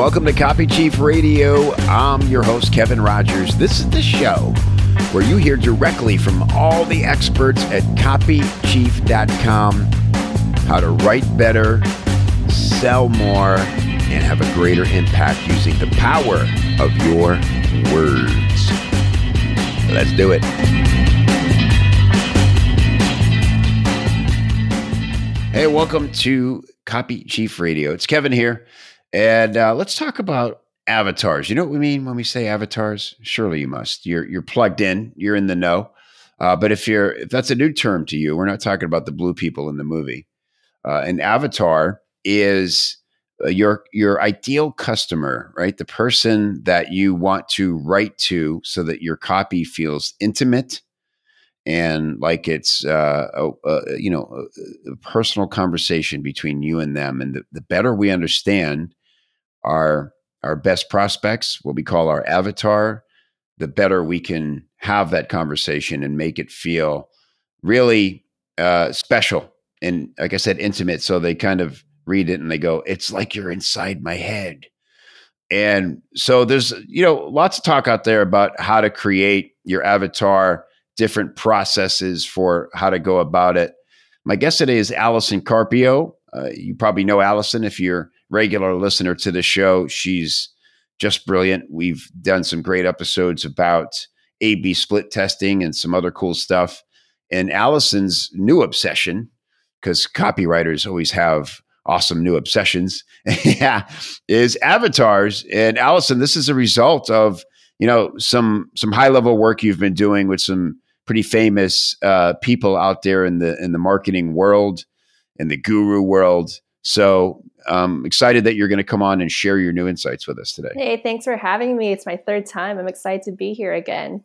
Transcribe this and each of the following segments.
Welcome to Copy Chief Radio. I'm your host, Kevin Rogers. This is the show where you hear directly from all the experts at copychief.com how to write better, sell more, and have a greater impact using the power of your words. Let's do it. Hey, welcome to Copy Chief Radio. It's Kevin here. And uh, let's talk about avatars. You know what we mean when we say avatars? Surely you must. You're you're plugged in. You're in the know. Uh, but if you're if that's a new term to you, we're not talking about the blue people in the movie. Uh, an avatar is uh, your your ideal customer, right? The person that you want to write to, so that your copy feels intimate and like it's uh, a, a, you know a, a personal conversation between you and them. And the, the better we understand our our best prospects, what we call our avatar, the better we can have that conversation and make it feel really uh, special and, like I said, intimate. So they kind of read it and they go, "It's like you're inside my head." And so there's you know lots of talk out there about how to create your avatar, different processes for how to go about it. My guest today is Allison Carpio. Uh, you probably know Allison if you're regular listener to the show. She's just brilliant. We've done some great episodes about A B split testing and some other cool stuff. And Allison's new obsession, because copywriters always have awesome new obsessions, yeah, is avatars. And Allison, this is a result of you know some some high level work you've been doing with some pretty famous uh, people out there in the in the marketing world, in the guru world. So I'm excited that you're going to come on and share your new insights with us today. Hey, thanks for having me. It's my third time. I'm excited to be here again.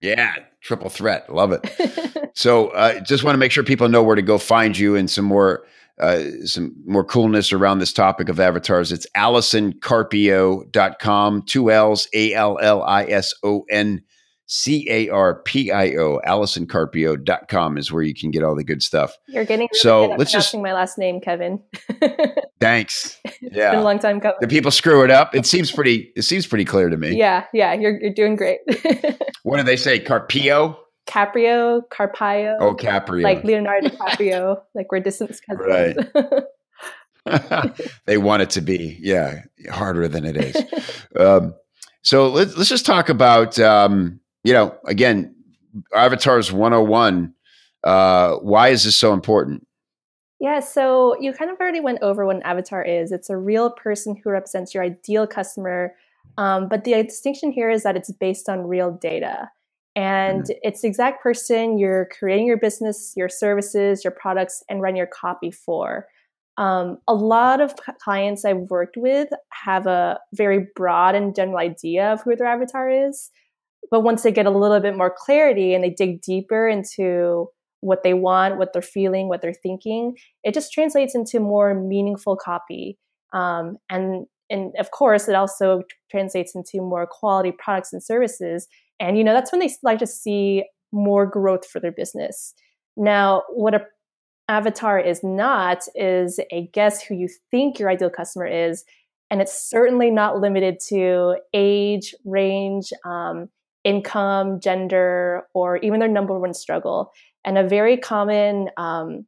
Yeah, triple threat. Love it. so, uh, just want to make sure people know where to go find you and some more uh, some more coolness around this topic of avatars. It's AllisonCarpio.com, two L's, A L L I S O N C A R P I O, AllisonCarpio.com is where you can get all the good stuff. You're getting really so let's just my last name, Kevin. thanks. Yeah. It's been a long time coming. The people screw it up. It seems pretty it seems pretty clear to me. Yeah, yeah, you're you're doing great. what do they say? Carpio? Caprio, Carpio. Oh, Caprio. Like Leonardo DiCaprio. like we're distance cousins. Right. they want it to be, yeah, harder than it is. Um, so let's let's just talk about um, you know, again, Avatars 101. Uh, why is this so important? Yeah, so you kind of already went over what an avatar is. It's a real person who represents your ideal customer. Um, but the distinction here is that it's based on real data. And mm-hmm. it's the exact person you're creating your business, your services, your products, and run your copy for. Um, a lot of clients I've worked with have a very broad and general idea of who their avatar is. But once they get a little bit more clarity and they dig deeper into what they want, what they're feeling, what they're thinking, it just translates into more meaningful copy. Um, and and of course, it also translates into more quality products and services. And you know, that's when they like to see more growth for their business. Now, what a avatar is not is a guess who you think your ideal customer is, and it's certainly not limited to age, range, um, income, gender, or even their number one struggle. And a very common, um,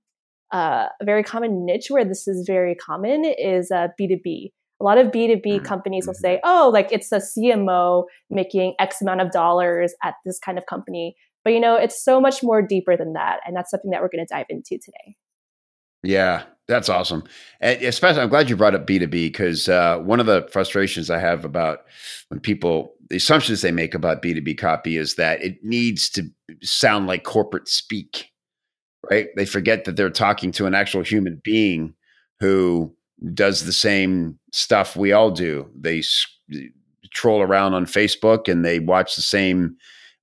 uh, a very common niche where this is very common is uh, B2B. A lot of B2B mm-hmm. companies will mm-hmm. say, oh, like it's a CMO making X amount of dollars at this kind of company. But you know, it's so much more deeper than that. And that's something that we're going to dive into today. Yeah, that's awesome. And especially, I'm glad you brought up B2B because uh, one of the frustrations I have about when people, the assumptions they make about B2B copy is that it needs to sound like corporate speak, right? They forget that they're talking to an actual human being who does the same stuff we all do. They troll around on Facebook and they watch the same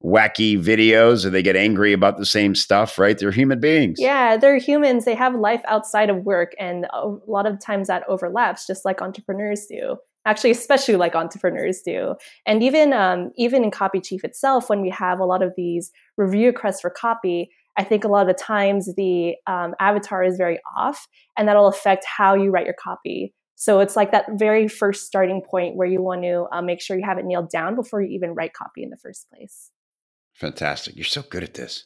wacky videos or they get angry about the same stuff, right? They're human beings. Yeah, they're humans. They have life outside of work. And a lot of times that overlaps, just like entrepreneurs do. Actually, especially like entrepreneurs do. And even um, even in Copy Chief itself, when we have a lot of these review requests for copy, I think a lot of the times the um, avatar is very off, and that'll affect how you write your copy. So it's like that very first starting point where you want to uh, make sure you have it nailed down before you even write copy in the first place. Fantastic! You're so good at this.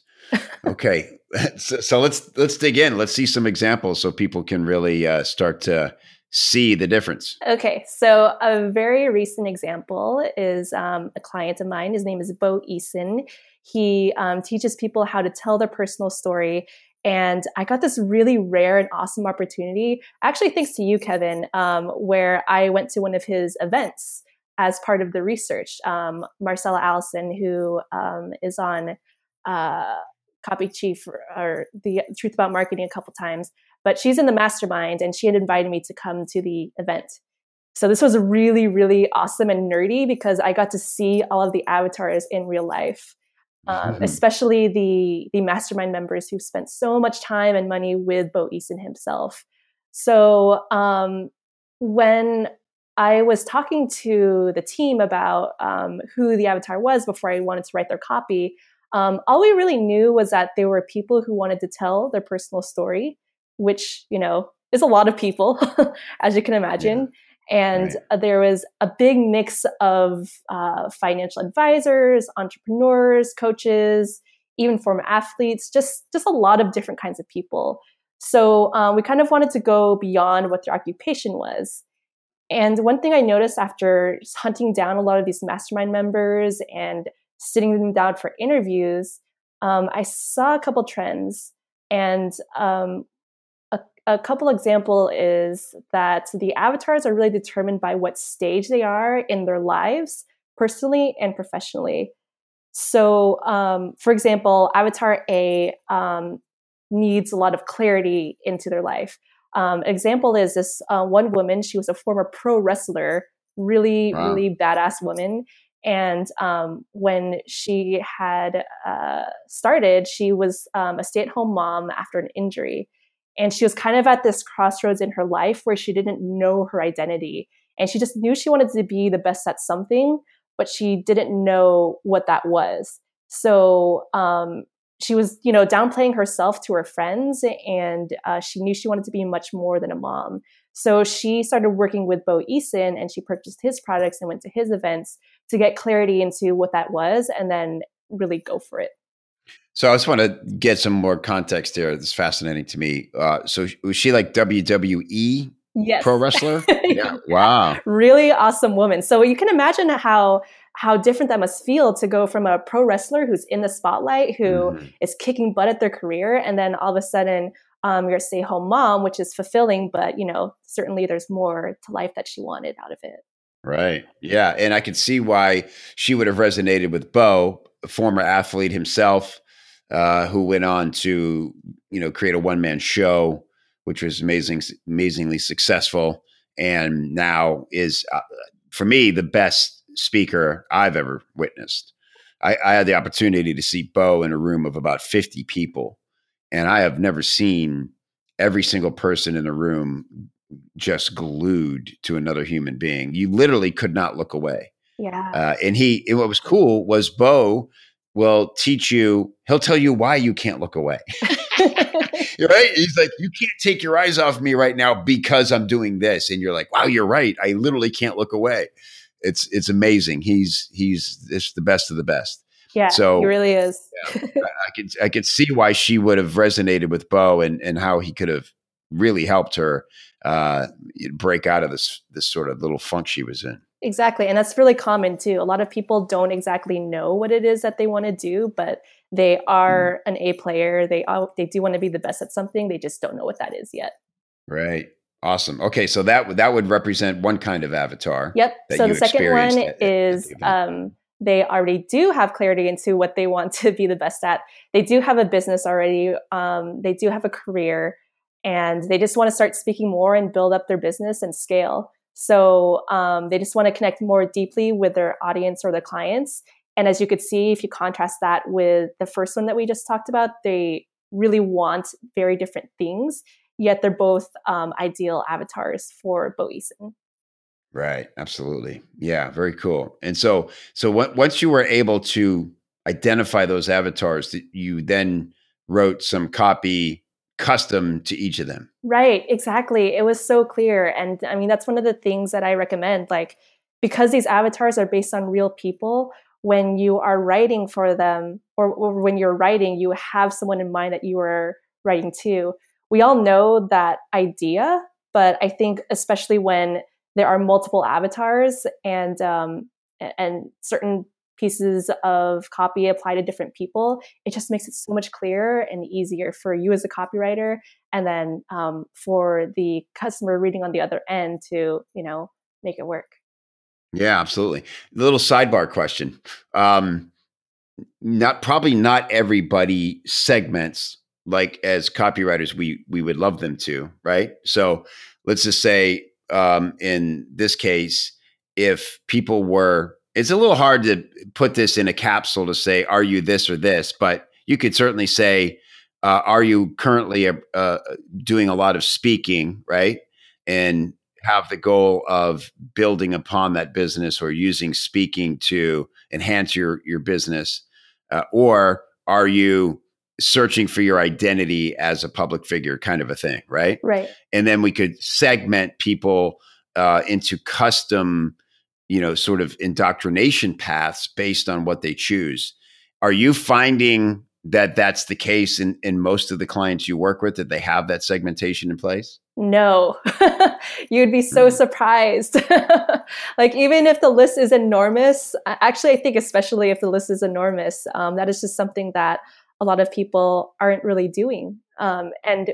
okay, so, so, let's let's dig in. Let's see some examples so people can really uh, start to see the difference. Okay, so a very recent example is um, a client of mine. His name is Bo Eason. He um, teaches people how to tell their personal story. And I got this really rare and awesome opportunity, actually, thanks to you, Kevin, um, where I went to one of his events as part of the research. Um, Marcella Allison, who um, is on uh, Copy Chief or, or, the Truth About Marketing a couple times, but she's in the mastermind and she had invited me to come to the event. So this was really, really awesome and nerdy because I got to see all of the avatars in real life. Um, mm-hmm. especially the the mastermind members who spent so much time and money with Bo Eason himself. So um, when I was talking to the team about um, who the avatar was before I wanted to write their copy, um, all we really knew was that they were people who wanted to tell their personal story, which you know is a lot of people, as you can imagine. Yeah. And right. there was a big mix of uh, financial advisors, entrepreneurs, coaches, even former athletes, just, just a lot of different kinds of people. So um, we kind of wanted to go beyond what their occupation was. And one thing I noticed after hunting down a lot of these mastermind members and sitting them down for interviews, um, I saw a couple trends. And um, a couple example is that the avatars are really determined by what stage they are in their lives personally and professionally. So um, for example avatar a um, needs a lot of clarity into their life. Um, example is this uh, one woman she was a former pro wrestler really wow. really badass woman. And um, when she had uh, started she was um, a stay-at-home mom after an injury and she was kind of at this crossroads in her life where she didn't know her identity. And she just knew she wanted to be the best at something, but she didn't know what that was. So um, she was, you know, downplaying herself to her friends, and uh, she knew she wanted to be much more than a mom. So she started working with Bo Eason, and she purchased his products and went to his events to get clarity into what that was, and then really go for it. So I just want to get some more context here. It's fascinating to me. Uh, so was she like WWE yes. pro wrestler? yeah. Wow. Really awesome woman. So you can imagine how how different that must feel to go from a pro wrestler who's in the spotlight, who mm-hmm. is kicking butt at their career, and then all of a sudden um, you're a stay home mom, which is fulfilling, but you know certainly there's more to life that she wanted out of it. Right. Yeah, and I can see why she would have resonated with Bo, a former athlete himself uh, who went on to you know create a one man show, which was amazing, amazingly successful, and now is uh, for me the best speaker I've ever witnessed. I, I had the opportunity to see Bo in a room of about fifty people, and I have never seen every single person in the room just glued to another human being. You literally could not look away. Yeah. Uh, and he, and what was cool was Bo will teach you, he'll tell you why you can't look away. right? He's like, you can't take your eyes off me right now because I'm doing this. And you're like, wow, you're right. I literally can't look away. It's it's amazing. He's he's it's the best of the best. Yeah, so he really is. yeah, I could I could see why she would have resonated with Bo and and how he could have really helped her uh, break out of this this sort of little funk she was in. Exactly. And that's really common too. A lot of people don't exactly know what it is that they want to do, but they are mm. an A player. They are, they do want to be the best at something. They just don't know what that is yet. Right. Awesome. Okay, so that that would represent one kind of avatar. Yep. So the second one at, is at um, they already do have clarity into what they want to be the best at. They do have a business already. Um, they do have a career, and they just want to start speaking more and build up their business and scale. So um, they just want to connect more deeply with their audience or their clients. And as you could see, if you contrast that with the first one that we just talked about, they really want very different things, yet they're both um, ideal avatars for Bo Eason. Right. Absolutely. Yeah. Very cool. And so, so once you were able to identify those avatars, that you then wrote some copy custom to each of them. Right, exactly. It was so clear. And I mean, that's one of the things that I recommend. Like, because these avatars are based on real people, when you are writing for them or, or when you're writing, you have someone in mind that you are writing to. We all know that idea, but I think especially when there are multiple avatars and um, and certain pieces of copy apply to different people, it just makes it so much clearer and easier for you as a copywriter, and then um, for the customer reading on the other end to you know make it work. Yeah, absolutely. Little sidebar question. Um, not probably not everybody segments like as copywriters we we would love them to, right? So let's just say um, in this case, if people were, it's a little hard to put this in a capsule to say, are you this or this? But you could certainly say, uh, are you currently uh, doing a lot of speaking, right? And have the goal of building upon that business or using speaking to enhance your your business, uh, or are you searching for your identity as a public figure kind of a thing right right and then we could segment people uh, into custom you know sort of indoctrination paths based on what they choose are you finding that that's the case in, in most of the clients you work with that they have that segmentation in place no you'd be so mm-hmm. surprised like even if the list is enormous actually i think especially if the list is enormous um, that is just something that a lot of people aren't really doing. Um, and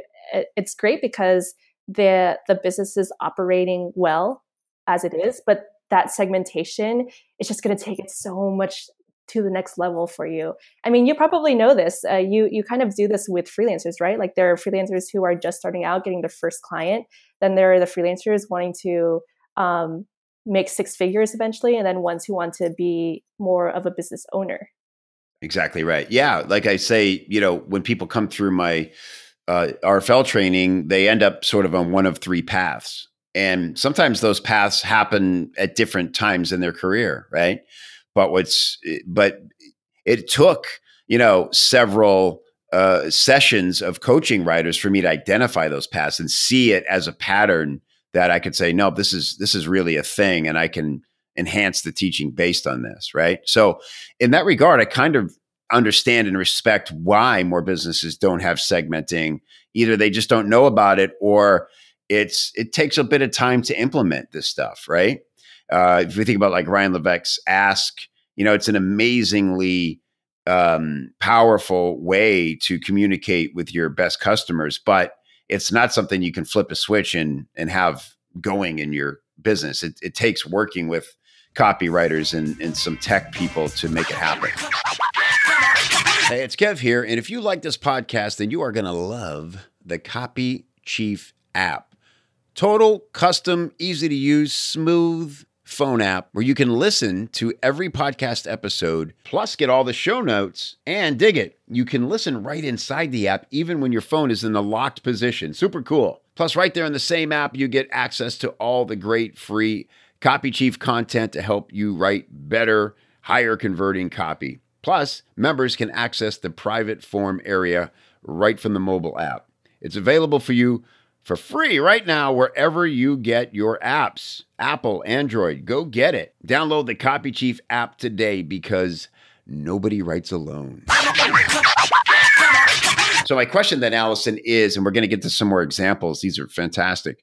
it's great because the the business is operating well as it is, but that segmentation is just going to take it so much to the next level for you. I mean, you probably know this. Uh, you you kind of do this with freelancers, right? Like there are freelancers who are just starting out, getting their first client. Then there are the freelancers wanting to um, make six figures eventually, and then ones who want to be more of a business owner. Exactly right. Yeah, like I say, you know, when people come through my uh, RFL training, they end up sort of on one of three paths, and sometimes those paths happen at different times in their career, right? But what's but it took you know several uh, sessions of coaching writers for me to identify those paths and see it as a pattern that I could say, no, this is this is really a thing, and I can enhance the teaching based on this, right? So, in that regard, I kind of understand and respect why more businesses don't have segmenting. Either they just don't know about it, or it's it takes a bit of time to implement this stuff, right? Uh, if we think about like Ryan Levesque's Ask, you know, it's an amazingly um, powerful way to communicate with your best customers, but it's not something you can flip a switch and and have going in your business. It, it takes working with copywriters and, and some tech people to make it happen. Hey, it's Kev here. And if you like this podcast, then you are going to love the Copy Chief app. Total, custom, easy to use, smooth phone app where you can listen to every podcast episode, plus get all the show notes and dig it. You can listen right inside the app, even when your phone is in the locked position. Super cool. Plus, right there in the same app, you get access to all the great free Copy Chief content to help you write better, higher converting copy. Plus, members can access the private form area right from the mobile app. It's available for you for free right now wherever you get your apps Apple, Android. Go get it. Download the Copy Chief app today because nobody writes alone. So, my question then, Allison, is, and we're going to get to some more examples, these are fantastic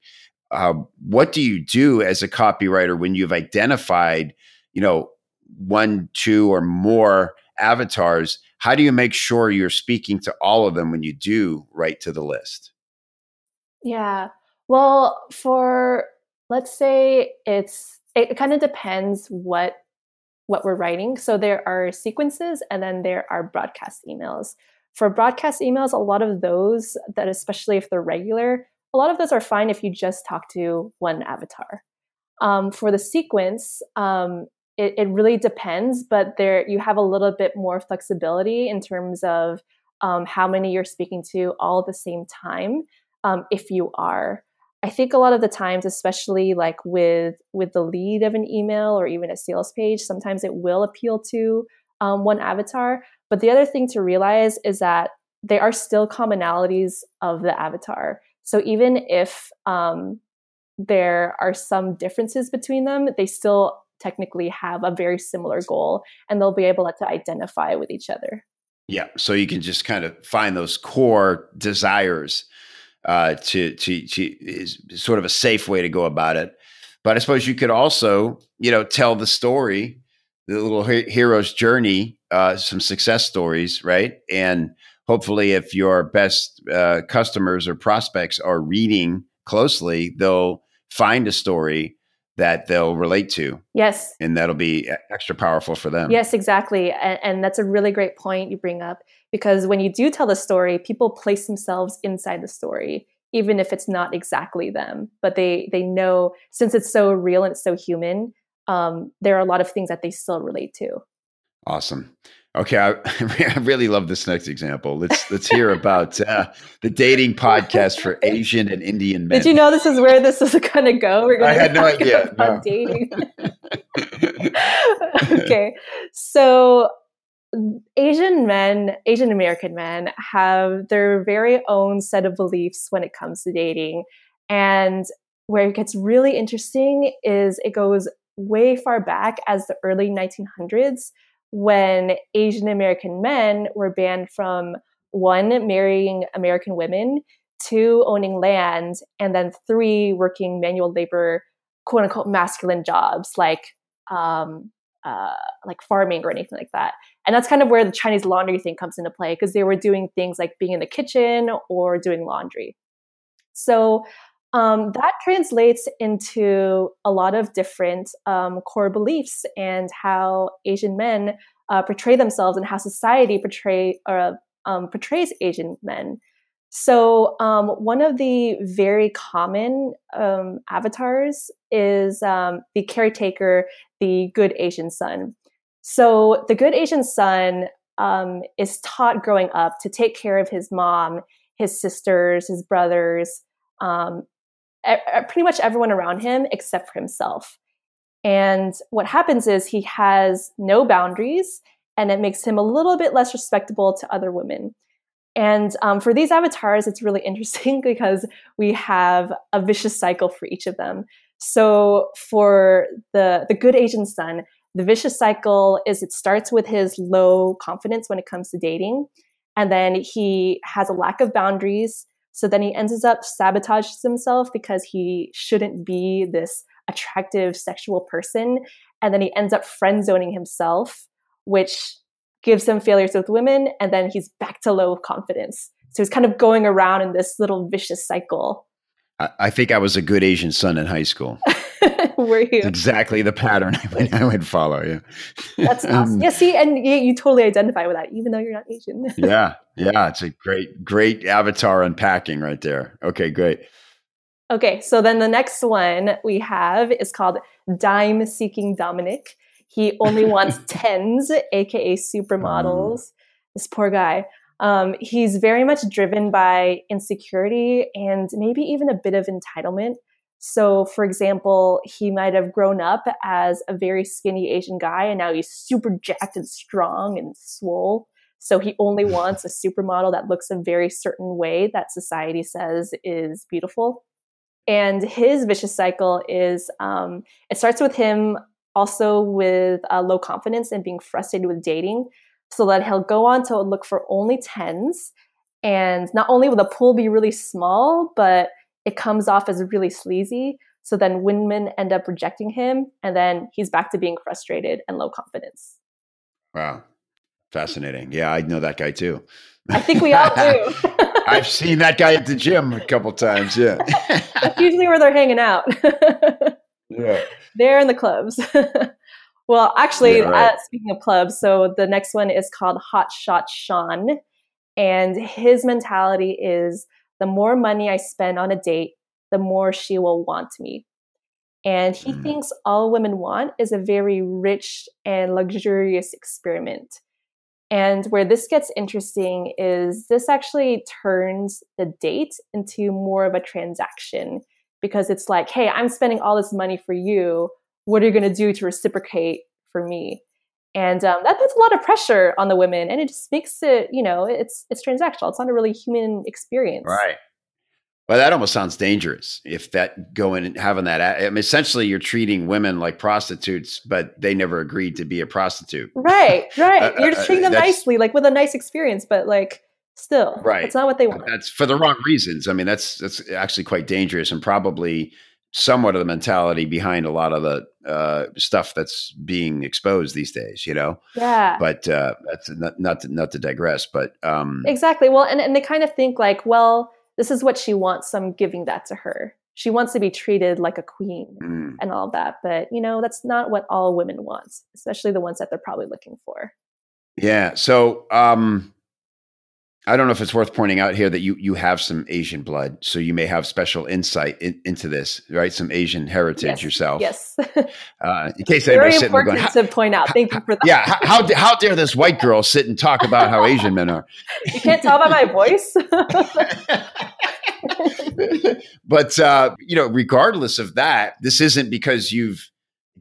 uh, what do you do as a copywriter when you've identified you know one two or more avatars how do you make sure you're speaking to all of them when you do write to the list yeah well for let's say it's it kind of depends what what we're writing so there are sequences and then there are broadcast emails for broadcast emails a lot of those that especially if they're regular a lot of those are fine if you just talk to one avatar. Um, for the sequence, um, it, it, really depends, but there you have a little bit more flexibility in terms of um, how many you're speaking to all at the same time. Um, if you are, I think a lot of the times, especially like with with the lead of an email or even a sales page, sometimes it will appeal to um, one avatar. But the other thing to realize is that they are still commonalities of the avatar. So even if um, there are some differences between them, they still technically have a very similar goal and they'll be able to identify with each other. Yeah. So you can just kind of find those core desires uh, to, to, to is sort of a safe way to go about it. But I suppose you could also, you know, tell the story, the little hero's journey, uh, some success stories, right? And hopefully, if your best uh, customers or prospects are reading closely, they'll find a story that they'll relate to. Yes. And that'll be extra powerful for them. Yes, exactly. And, and, that's a really great point you bring up because when you do tell the story, people place themselves inside the story even if it's not exactly them. But they they know since it's so real and it's so human um, there are a lot of things that they still relate to. Awesome. Okay I, I really love this next example. Let's let's hear about uh, the dating podcast for asian and indian men did you know this is where this is going to go? We're going to i had no idea. no. dating. Okay so Asian men, Asian American men have their very own set of beliefs when it comes to dating. And where it gets really interesting is it goes way far back as the early 1900s when Asian American men were banned from one, marrying American women, two, owning land, and then three, working manual labor, quote unquote, masculine jobs like um, uh, like farming or anything like that. And that's kind of where the Chinese laundry thing comes into play because they were doing things like being in the kitchen or doing laundry. So um, that translates into a lot of different um, core beliefs and how Asian men uh, portray themselves and how society portray uh, um, portrays Asian men. So um, one of the very common um, avatars is um, the caretaker, the good Asian son. So the good Asian son um, is taught growing up to take care of his mom, his sisters, his brothers, um, pretty much everyone around him except for himself. And what happens is he has no boundaries, and it makes him a little bit less respectable to other women. And um, for these avatars, it's really interesting because we have a vicious cycle for each of them. So for the the good Asian son, the vicious cycle is it starts with his low confidence when it comes to dating, and then he has a lack of boundaries. So then he ends up sabotages himself because he shouldn't be this attractive sexual person, and then he ends up friend zoning himself, which gives him failures with women, and then he's back to low confidence. So he's kind of going around in this little vicious cycle. I think I was a good Asian son in high school. Were you? Exactly the pattern I would, I would follow. Yeah. That's um, awesome. Um, yeah. See, and you, you, totally identify with that, even though you're not Asian. yeah. Yeah. It's a great, great avatar unpacking right there. Okay. Great. Okay. So then the next one we have is called Dime Seeking Dominic. He only wants tens, aka supermodels. Mm. This poor guy. Um, he's very much driven by insecurity and maybe even a bit of entitlement. So, for example, he might have grown up as a very skinny Asian guy and now he's super jacked and strong and swole. So, he only wants a supermodel that looks a very certain way that society says is beautiful. And his vicious cycle is um, it starts with him also with uh, low confidence and being frustrated with dating so that he'll go on to look for only tens. And not only will the pool be really small, but it comes off as really sleazy. So then women end up rejecting him, and then he's back to being frustrated and low confidence. Wow. Fascinating. Yeah, I know that guy too. I think we all do. I've seen that guy at the gym a couple times. Yeah. That's usually where they're hanging out. yeah. They're in the clubs. Well, actually, yeah, right. uh, speaking of clubs, so the next one is called Hot Shot Sean. And his mentality is the more money I spend on a date, the more she will want me. And he mm. thinks all women want is a very rich and luxurious experiment. And where this gets interesting is this actually turns the date into more of a transaction because it's like, hey, I'm spending all this money for you what are you going to do to reciprocate for me? and um, that puts a lot of pressure on the women and it just makes it you know it's it's transactional. It's not a really human experience. Right. Well that almost sounds dangerous if that going and having that I mean, essentially you're treating women like prostitutes but they never agreed to be a prostitute. Right right. Uh, you're just uh, treating them nicely like with a nice experience but like still right. it's not what they want. that's for the wrong reasons. I mean that's that's actually quite dangerous and probably somewhat of the mentality behind a lot of the uh, stuff that's being exposed these days, you know? Yeah. But uh, that's not, not, to, not to digress, but. Um, exactly. Well, and, and they kind of think like, well, this is what she wants, so I'm giving that to her. She wants to be treated like a queen mm. and all that. But, you know, that's not what all women want, especially the ones that they're probably looking for. Yeah. So, um, I don't know if it's worth pointing out here that you you have some Asian blood, so you may have special insight in, into this, right? Some Asian heritage yes. yourself. Yes. uh, in case very important going, to point out. Thank you for that. Yeah. How, how, how dare this white girl sit and talk about how Asian men are? You can't tell by my voice. but uh, you know, regardless of that, this isn't because you've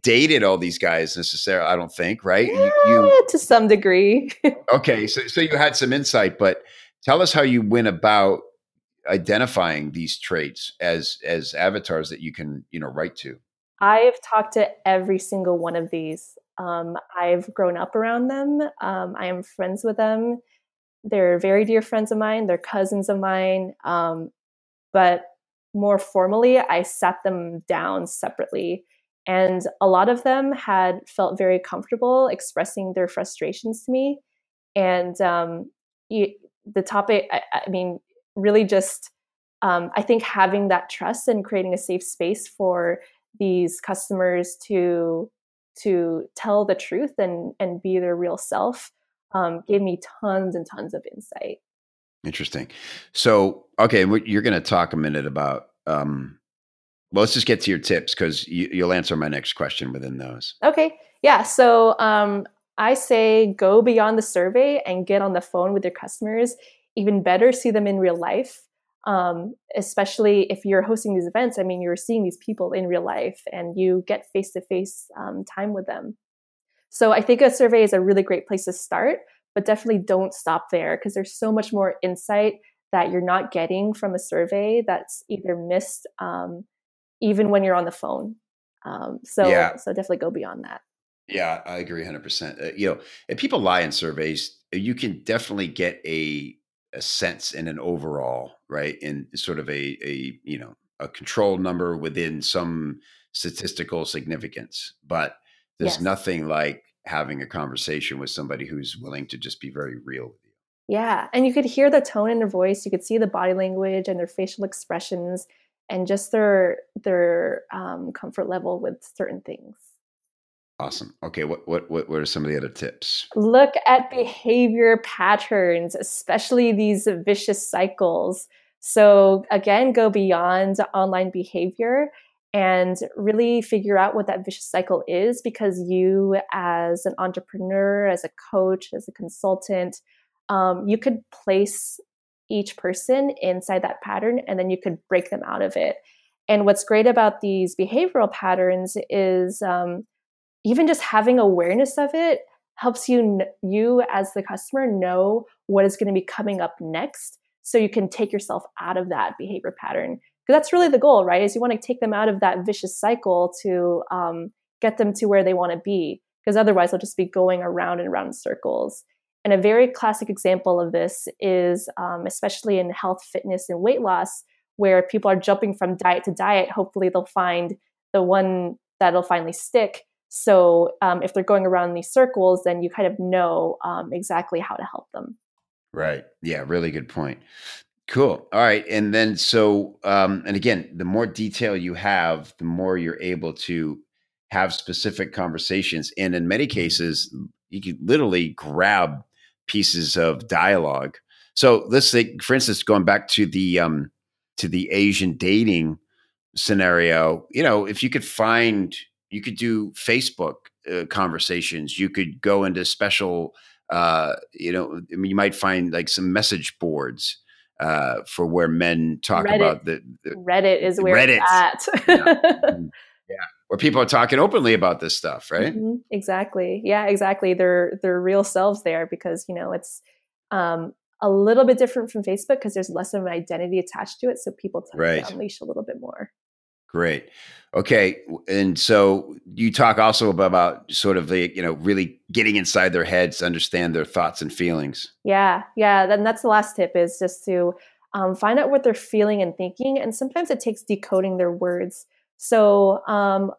dated all these guys necessarily. I don't think, right? Yeah, you, to some degree. okay, so so you had some insight, but tell us how you went about identifying these traits as as avatars that you can you know write to. I've talked to every single one of these. Um, I've grown up around them. Um, I am friends with them. They're very dear friends of mine. They're cousins of mine. Um, but more formally, I sat them down separately and a lot of them had felt very comfortable expressing their frustrations to me. And um, you, the topic, I, I, mean, really just, um, I think having that trust and creating a safe space for these customers to to tell the truth and and be their real self um, gave me tons and tons of insight. Interesting. So, okay, you're going to talk a minute about um, well, let's just get to your tips because you, will answer my next question within those. Okay. Yeah. So um, I say go beyond the survey and get on the phone with your customers. Even better, see them in real life. Um, especially if you're hosting these events. I mean, you're seeing these people in real life and you get face to face time with them. So I think a survey is a really great place to start, but definitely don't stop there because there's so much more insight that you're not getting from a survey that's either missed um, even when you're on the phone. Um, so yeah. so definitely go beyond that. Yeah, I agree 100%. Uh, you know, if people lie in surveys, you can definitely get a a sense and an overall, right? In sort of a a, you know, a control number within some statistical significance. But there's yes. nothing like having a conversation with somebody who's willing to just be very real with you. Yeah, and you could hear the tone in their voice, you could see the body language and their facial expressions and just their their um, comfort level with certain things. Awesome. Okay, what what what what are some of the other tips? Look at behavior patterns, especially these vicious cycles. So again, go beyond online behavior and really figure out what that vicious cycle is because you as an entrepreneur as a coach as a consultant um, you could place each person inside that pattern and then you could break them out of it. And what's great about these behavioral patterns is um, even just having awareness of it helps you you as the customer know what is going to be coming up next so you can take yourself out of that behavior pattern. Because that's really the goal right? Is you want to take them out of that vicious cycle to um, get them to where they want to be because otherwise they'll just be going around and around in circles and a very classic example of this is, um, especially in health, fitness, and weight loss, where people are jumping from diet to diet. Hopefully, they'll find the one that'll finally stick. So, um, if they're going around these circles, then you kind of know um, exactly how to help them. Right. Yeah. Really good point. Cool. All right. And then, so, um, and again, the more detail you have, the more you're able to have specific conversations. And in many cases, you could literally grab pieces of dialogue. So let's say, for instance, going back to the um, to the Asian dating scenario, you know, if you could find, you could do Facebook uh, conversations. You could go into special, uh, you know, I mean, you might find like some message boards uh, for where men talk Reddit. about the, the, Reddit is where Reddit. it's at. yeah. Mm-hmm. yeah. Where people are talking openly about this stuff, right? Mm-hmm. Exactly. Yeah, exactly. They're they're real selves there because you know it's um, a little bit different from Facebook because there's less of an identity attached to it, so people tend right. to unleash a little bit more. Great. Okay, and so you talk also about sort of the you know really getting inside their heads, to understand their thoughts and feelings. Yeah, yeah. Then that's the last tip is just to um, find out what they're feeling and thinking, and sometimes it takes decoding their words. So um,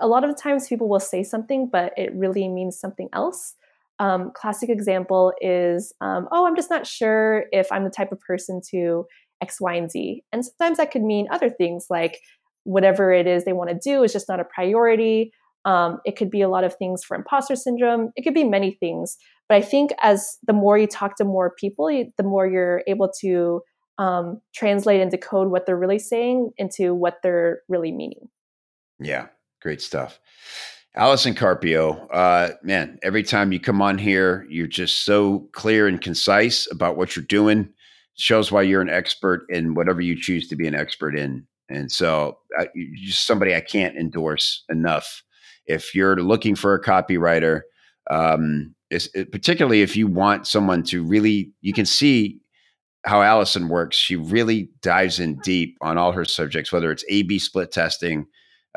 a lot of times people will say something, but it really means something else. Um, classic example is, um, oh, I'm just not sure if I'm the type of person to X, Y, and Z. And sometimes that could mean other things like whatever it is they want to do is just not a priority. Um, it could be a lot of things for imposter syndrome. It could be many things. But I think as the more you talk to more people, you, the more you're able to um, translate and decode what they're really saying into what they're really meaning. Yeah, great stuff. Allison Carpio, uh, man, every time you come on here, you're just so clear and concise about what you're doing. shows why you're an expert in whatever you choose to be an expert in. And so, uh, you're just somebody I can't endorse enough. If you're looking for a copywriter, um, it, particularly if you want someone to really, you can see how Allison works. She really dives in deep on all her subjects, whether it's A/B split testing,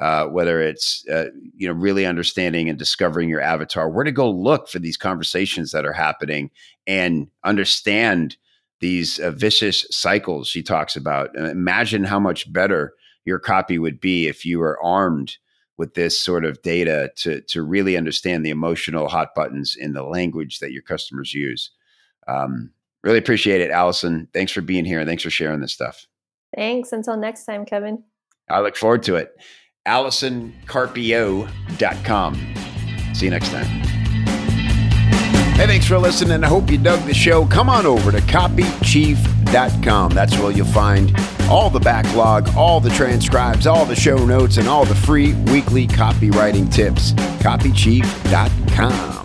uh, whether it's uh, you know really understanding and discovering your avatar, where to go look for these conversations that are happening, and understand these uh, vicious cycles she talks about. imagine how much better your copy would be if you were armed with this sort of data to to really understand the emotional hot buttons in the language that your customers use. Um, really appreciate it, Allison. Thanks for being here and thanks for sharing this stuff. Thanks. Until next time, Kevin. I look forward to it. AllisonCarpio.com. See you next time. Hey, thanks for listening. I hope you dug the show. Come on over to copychief.com. That's where you'll find all the backlog, all the transcribes, all the show notes, and all the free weekly copywriting tips. Copychief.com.